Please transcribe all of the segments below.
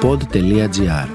pod.gr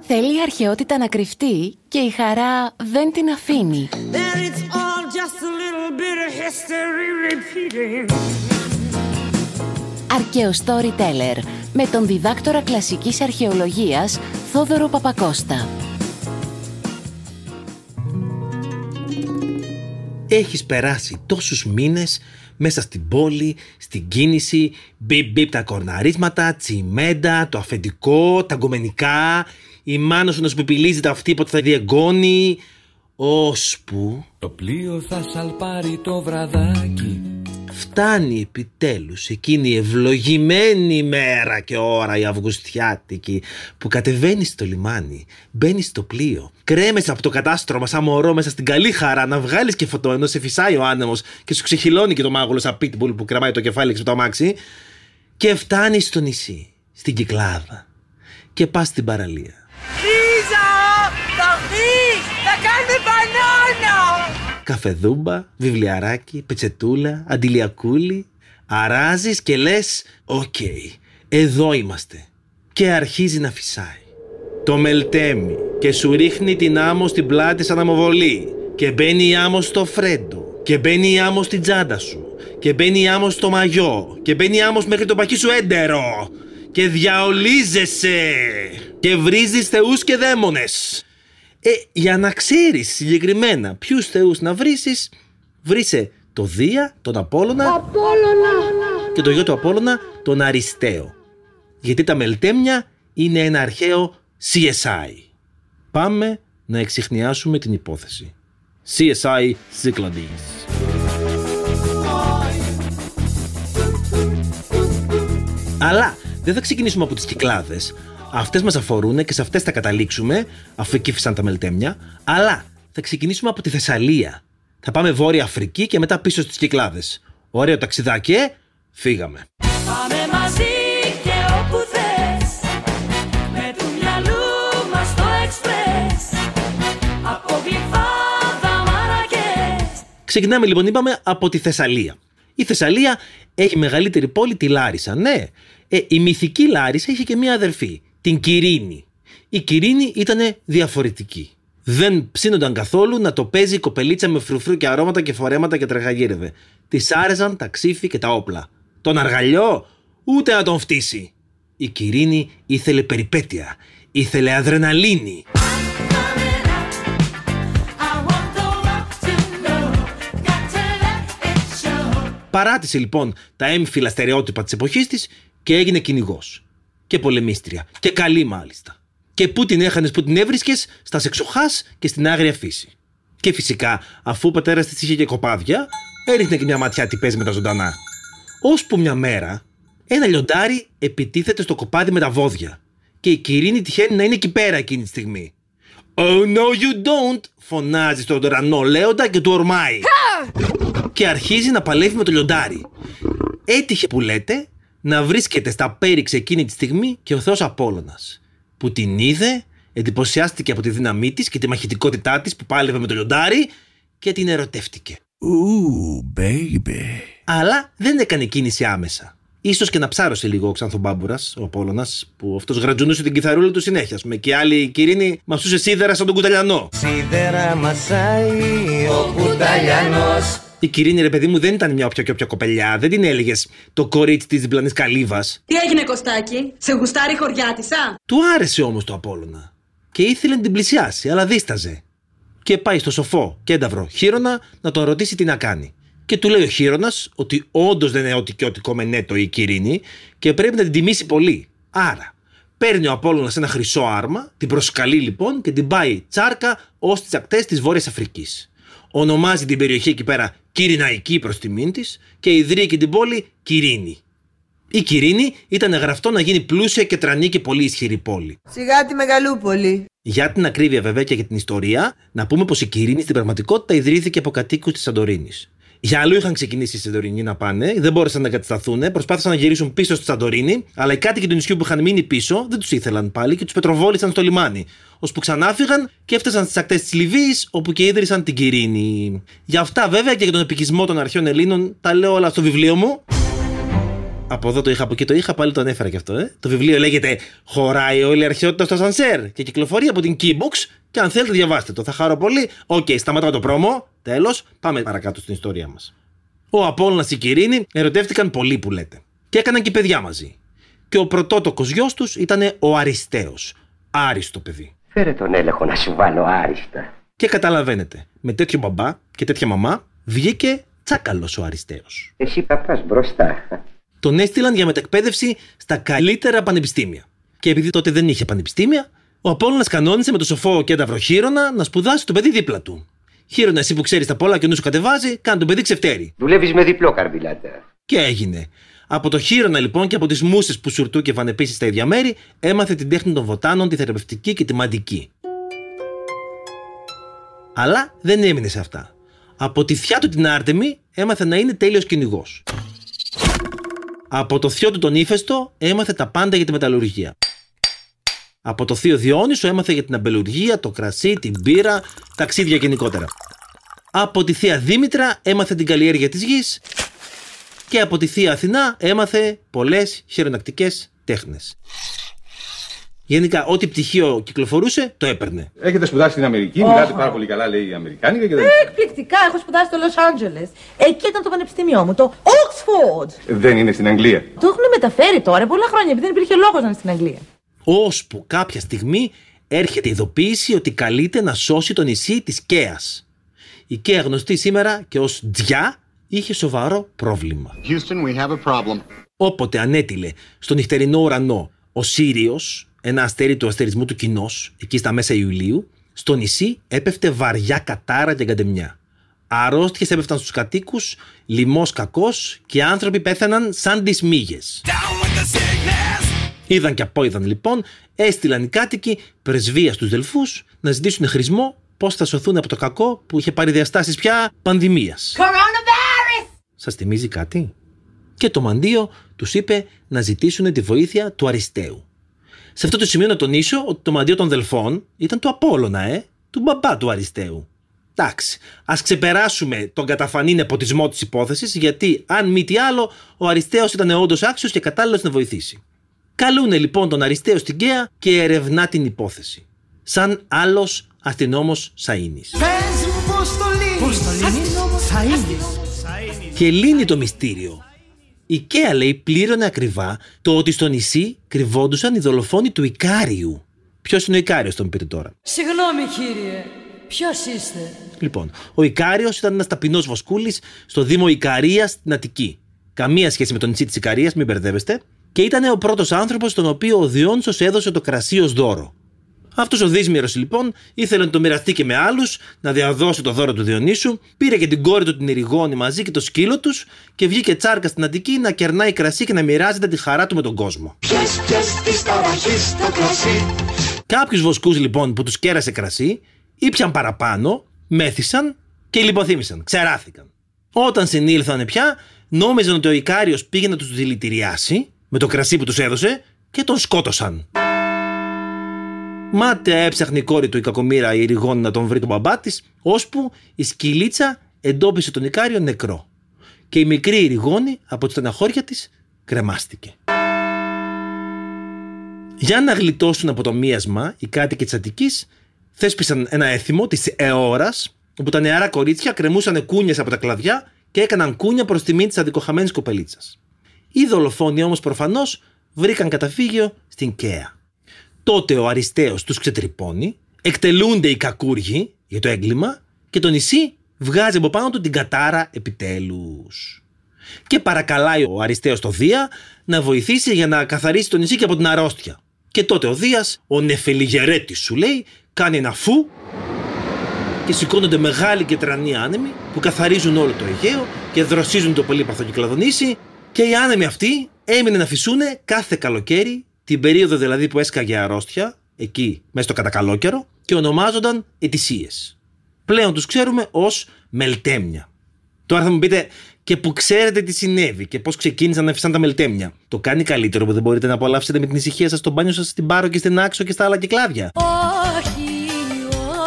Θέλει η αρχαιότητα να κρυφτεί και η χαρά δεν την αφήνει. Αρκαίο Storyteller με τον διδάκτορα κλασικής αρχαιολογίας Θόδωρο Παπακώστα. Έχεις περάσει τόσους μήνες μέσα στην πόλη, στην κίνηση, μπιπ μπιπ τα κορναρίσματα, τσιμέντα, το αφεντικό, τα γκομενικά, η μάνα σου να σου πιπιλίζει τα αυτή που θα διεγκώνει, ώσπου. Το πλοίο θα σαλπάρει το βραδάκι φτάνει επιτέλους εκείνη η ευλογημένη μέρα και ώρα η Αυγουστιάτικη που κατεβαίνει στο λιμάνι, μπαίνει στο πλοίο, κρέμεσαι από το κατάστρωμα σαν μωρό μέσα στην καλή χαρά να βγάλεις και φωτό ενώ σε φυσάει ο άνεμος και σου ξεχυλώνει και το μάγουλο σαν πίτμπουλ που κρεμάει το κεφάλι και το αμάξι και φτάνει στο νησί, στην Κυκλάδα και πας στην παραλία. Λίζα! Θα βγεις! Θα κάνουμε μπανάνα! Καφεδούμπα, βιβλιαράκι, πετσετούλα, αντιλιακούλι. Αράζεις και λες «OK, εδώ είμαστε». Και αρχίζει να φυσάει. Το μελτέμι και σου ρίχνει την άμμο στην πλάτη σαν αμοβολή. Και μπαίνει η άμμο στο φρέντο. Και μπαίνει η άμμο στην τσάντα σου. Και μπαίνει η άμμο στο μαγιό. Και μπαίνει η άμμο μέχρι το παχύ σου έντερο. Και διαολίζεσαι. Και βρίζεις θεούς και δαίμονες. Ε, για να ξέρεις συγκεκριμένα ποιους θεούς να βρίσεις, βρίσε το Δία, τον Απόλλωνα και το γιο του Απόλλωνα, τον Αριστέο. Γιατί τα μελτέμια είναι ένα αρχαίο CSI. Πάμε να εξηχνιάσουμε την υπόθεση. CSI Cyclades. Αλλά δεν θα ξεκινήσουμε από τις κυκλάδες. Αυτές μας αφορούν και σε αυτές θα καταλήξουμε, αφού εκεί φυσάνε τα μελτέμια. Αλλά θα ξεκινήσουμε από τη Θεσσαλία. Θα πάμε Βόρεια Αφρική και μετά πίσω στις Κυκλάδες. Ωραίο ταξιδάκι, ε; Φύγαμε. Πάμε μαζί και όπου θες Με του μυαλού μας το εξπρές Από γλυφάδα Μαρακές Ξεκινάμε λοιπόν, είπαμε, από τη Θεσσαλία. Η Θεσσαλία έχει μεγαλύτερη πόλη τη Λάρισα, ναι. Ε, η μυθική Λάρισα είχε και μία αδερφή, την Κυρίνη. Η Κυρίνη ήταν διαφορετική. Δεν ψήνονταν καθόλου να το παίζει η κοπελίτσα με φρουφρού και αρώματα και φορέματα και τρεχαγύρευε. Της άρεσαν τα ξύφη και τα όπλα. Τον αργαλιό, ούτε να τον φτύσει. Η Κυρίνη ήθελε περιπέτεια. Ήθελε αδρεναλίνη. I want the world to know Got to let it show Παράτησε λοιπόν τα έμφυλα στερεότυπα της εποχής της και έγινε κυνηγός. Και πολεμίστρια. Και καλή μάλιστα. Και πού την έχανες που την έβρισκες, στα σεξοχάς και στην άγρια φύση. Και φυσικά, αφού ο πατέρας της είχε και κοπάδια, έριχνε και μια ματιά τι παίζει με τα ζωντανά. Ώσπου μια μέρα, ένα λιοντάρι επιτίθεται στο κοπάδι με τα βόδια. Και η Κυρίνη τυχαίνει να είναι εκεί πέρα εκείνη τη στιγμή. Oh no you don't! φωνάζει στον τωρανό λέοντα και του ορμάει. και αρχίζει να παλεύει με το λιοντάρι. Έτυχε που λέτε να βρίσκεται στα πέριξ εκείνη τη στιγμή και ο Θεός Απόλλωνας που την είδε, εντυπωσιάστηκε από τη δύναμή της και τη μαχητικότητά της που πάλευε με το λιοντάρι και την ερωτεύτηκε. Ooh, baby. Αλλά δεν έκανε κίνηση άμεσα. Ίσως και να ψάρωσε λίγο ο Ξανθομπάμπουρας, ο Απόλλωνας, που αυτός γρατζουνούσε την κιθαρούλα του συνέχεια. Με και άλλη η Κυρίνη μασούσε σίδερα σαν τον κουταλιανό. Σίδερα μασάει ο κουταλιανός Η Κυρίνη, ρε παιδί μου, δεν ήταν μια όποια και όποια κοπελιά. Δεν την έλεγες το κορίτσι της διπλανής καλύβας. Τι έγινε Κωστάκη, σε γουστάρει χωριάτισα. Του άρεσε όμως το Απόλλωνα. Και ήθελε να την πλησιάσει, αλλά δίσταζε. Και πάει στο σοφό κένταυρο Χείρονα να τον ρωτήσει τι να κάνει. Και του λέει ο Χείρονα ότι όντως δεν είναι ό,τι και ό,τι κομμενέτο η Κυρίνη και πρέπει να την τιμήσει πολύ. Άρα, παίρνει ο Απόλλωνας ένα χρυσό άρμα, την προσκαλεί λοιπόν και την πάει τσάρκα ως τις ακτές της Βόρειας Αφρικής. Ονομάζει την περιοχή εκεί πέρα Κυριναϊκή προς τιμήν της και ιδρύει και την πόλη Κυρίνη. Η Κυρίνη ήταν γραφτό να γίνει πλούσια και τρανή και πολύ ισχυρή πόλη. Σιγά τη Μεγαλούπολη. Για την ακρίβεια βέβαια και για την ιστορία, να πούμε πως η Κυρίνη στην πραγματικότητα ιδρύθηκε από κατοίκους της Σαντορίνης. Για αλλού είχαν ξεκινήσει στη Σαντορίνη να πάνε, δεν μπόρεσαν να εγκατασταθούν, προσπάθησαν να γυρίσουν πίσω στη Σαντορίνη, αλλά οι κάτοικοι του νησιού που είχαν μείνει πίσω δεν τους ήθελαν πάλι και τους πετροβόλησαν στο λιμάνι. Ώσπου ξανάφυγαν και έφτασαν στις ακτές της Λιβύης, όπου και ίδρυσαν την Κυρήνη. Για αυτά βέβαια και για τον αποικισμό των αρχαίων Ελλήνων τα λέω όλα στο βιβλίο μου. Από εδώ το είχα, από εκεί το είχα, πάλι το ανέφερα και αυτό. Ε. Το βιβλίο λέγεται Χωράει όλη η αρχαιότητα στο ασανσέρ και κυκλοφορεί από την Key Books. Και αν θέλετε, διαβάστε το. Θα χαρώ πολύ. Οκ, σταματάω το πρόμο. Τέλος, πάμε παρακάτω στην ιστορία μας. Ο Απόλλωνας και η Κυρίνη ερωτεύτηκαν πολύ που λέτε. Και έκαναν και παιδιά μαζί. Και ο πρωτότοκος γιος τους ήταν ο Αριστέος. Άριστο παιδί. Φέρε τον έλεγχο να σου βάλω άριστα. Και καταλαβαίνετε, με τέτοιο μπαμπά και τέτοια μαμά βγήκε τσάκαλος ο Αριστέος. Εσύ παπάς μπροστά. Τον έστειλαν για μετακπαίδευση στα καλύτερα πανεπιστήμια. Και επειδή τότε δεν είχε πανεπιστήμια, ο Απόλλωνας κανόνισε με το σοφό κένταυρο Χείρονα να σπουδάσει το παιδί δίπλα του. Χείρονα, εσύ που ξέρεις τα πολλά και ο νους σου κατεβάζει, κάνε τον παιδί ξεφτέρι. Δουλεύεις με διπλό καρμπιλάτα. Και έγινε. Από το Χείρονα λοιπόν και από τις μουσες που σουρτούκευαν επίση στα ίδια μέρη, έμαθε την τέχνη των βοτάνων, τη θεραπευτική και τη μαντική. Αλλά δεν έμεινε σε αυτά. Από τη θιά του την Άρτεμη έμαθε να είναι τέλειος κυνηγός. Από το θείο του τον ύφεστο έμαθε τα πάντα για τη μεταλλουργία. Από το θείο Διόνυσο έμαθε για την αμπελουργία, το κρασί, την πύρα, ταξίδια γενικότερα. Από τη θεία Δήμητρα έμαθε την καλλιέργεια της γης και από τη θεία Αθηνά έμαθε πολλές χειρονακτικές τέχνες. Γενικά, ό,τι πτυχίο κυκλοφορούσε, το έπαιρνε. Έχετε σπουδάσει στην Αμερική, μιλάτε πάρα πολύ καλά, λέει η Αμερικάνικα και δεν. Εκπληκτικά, έχω σπουδάσει στο Λος Άντζελες. Εκεί ήταν το πανεπιστήμιό μου, το Oxford. Δεν είναι στην Αγγλία. Το έχουν μεταφέρει τώρα πολλά χρόνια, επειδή δεν υπήρχε λόγος να είναι στην Αγγλία. Ώσπου κάποια στιγμή έρχεται η ειδοποίηση ότι καλείται να σώσει το νησί της Κέας. Η Κέα γνωστή σήμερα και ως Τζιά είχε σοβαρό πρόβλημα. Houston, we have a problem. Όποτε ανέτειλε στο νυχτερινό ουρανό ο Σύριος, ένα αστέρι του αστερισμού του κοινός, εκεί στα μέσα Ιουλίου, στο νησί έπεφτε βαριά κατάρα και γκαντεμιά. Αρρώστιες έπεφταν στους κατοίκους, λοιμός κακός και οι άνθρωποι πέθαναν σαν τις μύγες. Είδαν και απόειδαν λοιπόν, έστειλαν οι κάτοικοι πρεσβεία στους Δελφούς να ζητήσουν χρησμό πώς θα σωθούν από το κακό που είχε πάρει διαστάσεις πια πανδημίας. Σας θυμίζει κάτι; Και το μαντίο τους είπε να ζητήσουν τη βοήθεια του Αριστείου. Σε αυτό το σημείο να τονίσω ότι το μαντίο των Δελφών ήταν του Απόλλωνα, ε, του μπαμπά του Αριστείου. Εντάξει, ας ξεπεράσουμε τον καταφανή νεποτισμό της υπόθεσης, γιατί αν μη τι άλλο, ο Αριστέος ήταν όντως άξιος και κατάλληλος να βοηθήσει. Καλούνε λοιπόν τον Αριστέο στην Καία και ερευνά την υπόθεση. Σαν άλλος αστυνόμος Σαΐνης. Και λύνει το μυστήριο. Η Καία λέει πλήρωνε ακριβά το ότι στο νησί κρυβόντουσαν οι δολοφόνοι του Ικάριου. Ποιος είναι ο Ικάριος, τον πήρε τώρα. Συγγνώμη κύριε, ποιος είστε; Λοιπόν, ο Ικάριος ήταν ένας ταπεινός βοσκούλης στο Δήμο Ικαρίας στην Αττική. Καμία σχέση με το νησί της Ικαρίας, μην μπερδεύεστε. Και ήταν ο πρώτος άνθρωπος στον οποίο ο Διόνυσο έδωσε το κρασί ω δώρο. Αυτός ο Δίσμηρο λοιπόν ήθελε να το μοιραστεί και με άλλους, να διαδώσει το δώρο του Διονύσου, πήρε και την κόρη του την Ερηγόνη μαζί και το σκύλο τους και βγήκε τσάρκα στην Αττική να κερνάει κρασί και να μοιράζεται τη χαρά του με τον κόσμο. Κάποιους βοσκούς λοιπόν που τους κέρασε κρασί, ήπιαν παραπάνω, μέθησαν και λιποθύμησαν, ξεράθηκαν. Όταν συνήλθαν πια, νόμιζαν ότι ο Ικάριος πήγε να τους δηλητηριάσει με το κρασί που τους έδωσε και τον σκότωσαν. Μάταια έψαχνε η κόρη του η κακομήρα η Ριγόνη να τον βρει τον μπαμπά της, ώσπου η σκυλίτσα εντόπισε τον Ικάριο νεκρό. Και η μικρή η Ριγόνη από τη στεναχώρια της κρεμάστηκε. Για να γλιτώσουν από το μίασμα, οι κάτοικοι της Αττικής θέσπισαν ένα έθιμο της αιώρας, όπου τα νεαρά κορίτσια κρεμούσαν κούνιες από τα κλαδιά και έκαναν κούνια προς τιμή της αδικοχαμένη κοπελίτσας. Οι δολοφόνοι όμως προφανώς βρήκαν καταφύγιο στην Καία. Τότε ο Αριστέος τους ξετρυπώνει, εκτελούνται οι κακούργοι για το έγκλημα και το νησί βγάζει από πάνω του την κατάρα επιτέλους. Και παρακαλάει ο Αριστέος το Δία να βοηθήσει για να καθαρίσει το νησί και από την αρρώστια. Και τότε ο Δίας, ο νεφελιγερέτης σου λέει, κάνει ένα φου και σηκώνονται μεγάλοι και τρανοί άνεμοι που καθαρίζουν όλο το Αιγαίο και δροσίζουν το πολύπαθο κυκλαδονήσι και οι άνεμοι αυτοί έμειναν να φυσούνε κάθε καλοκαίρι την περίοδο δηλαδή που έσκαγε αρρώστια, εκεί μέσα στο κατακαλόκαιρο, και ονομάζονταν ετησίες. Πλέον τους ξέρουμε ως μελτέμια. Τώρα θα μου πείτε και που ξέρετε τι συνέβη και πώς ξεκίνησαν να φυσάνε τα μελτέμια. Το κάνει καλύτερο που δεν μπορείτε να απολαύσετε με την ησυχία σας στο μπάνιο σας, στην πάρο και στην άξο και στα άλλα κυκλάδια. Όχι,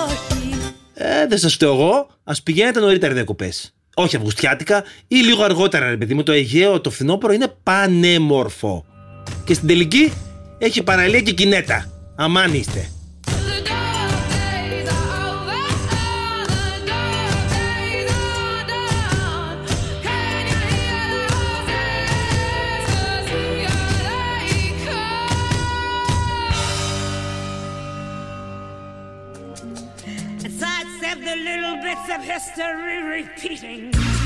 όχι. Ε, δεν σας φταίω εγώ. Α πηγαίνετε νωρίτερα διακοπές. Όχι Αυγουστιάτικα ή λίγο αργότερα, ρε παιδί μου. Το Αιγαίο, το φθινόπωρο είναι πανέμορφο. Και στην τελική έχει παραλία και κινέτα. Αμάν είστε. And sidestep the little bits of history repeating.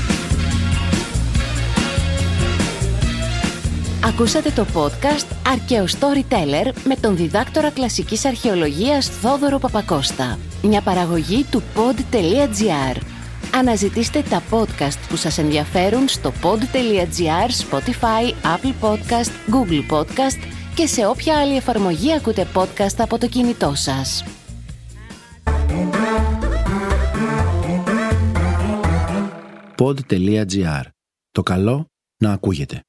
Ακούσατε το podcast «Αρκαίο Storyteller» με τον διδάκτορα κλασικής αρχαιολογίας Θόδωρο Παπακώστα. Μια παραγωγή του pod.gr. Αναζητήστε τα podcast που σας ενδιαφέρουν στο pod.gr, Spotify, Apple Podcast, Google Podcast και σε όποια άλλη εφαρμογή ακούτε podcast από το κινητό σας. Pod.gr. Το καλό να ακούγεται.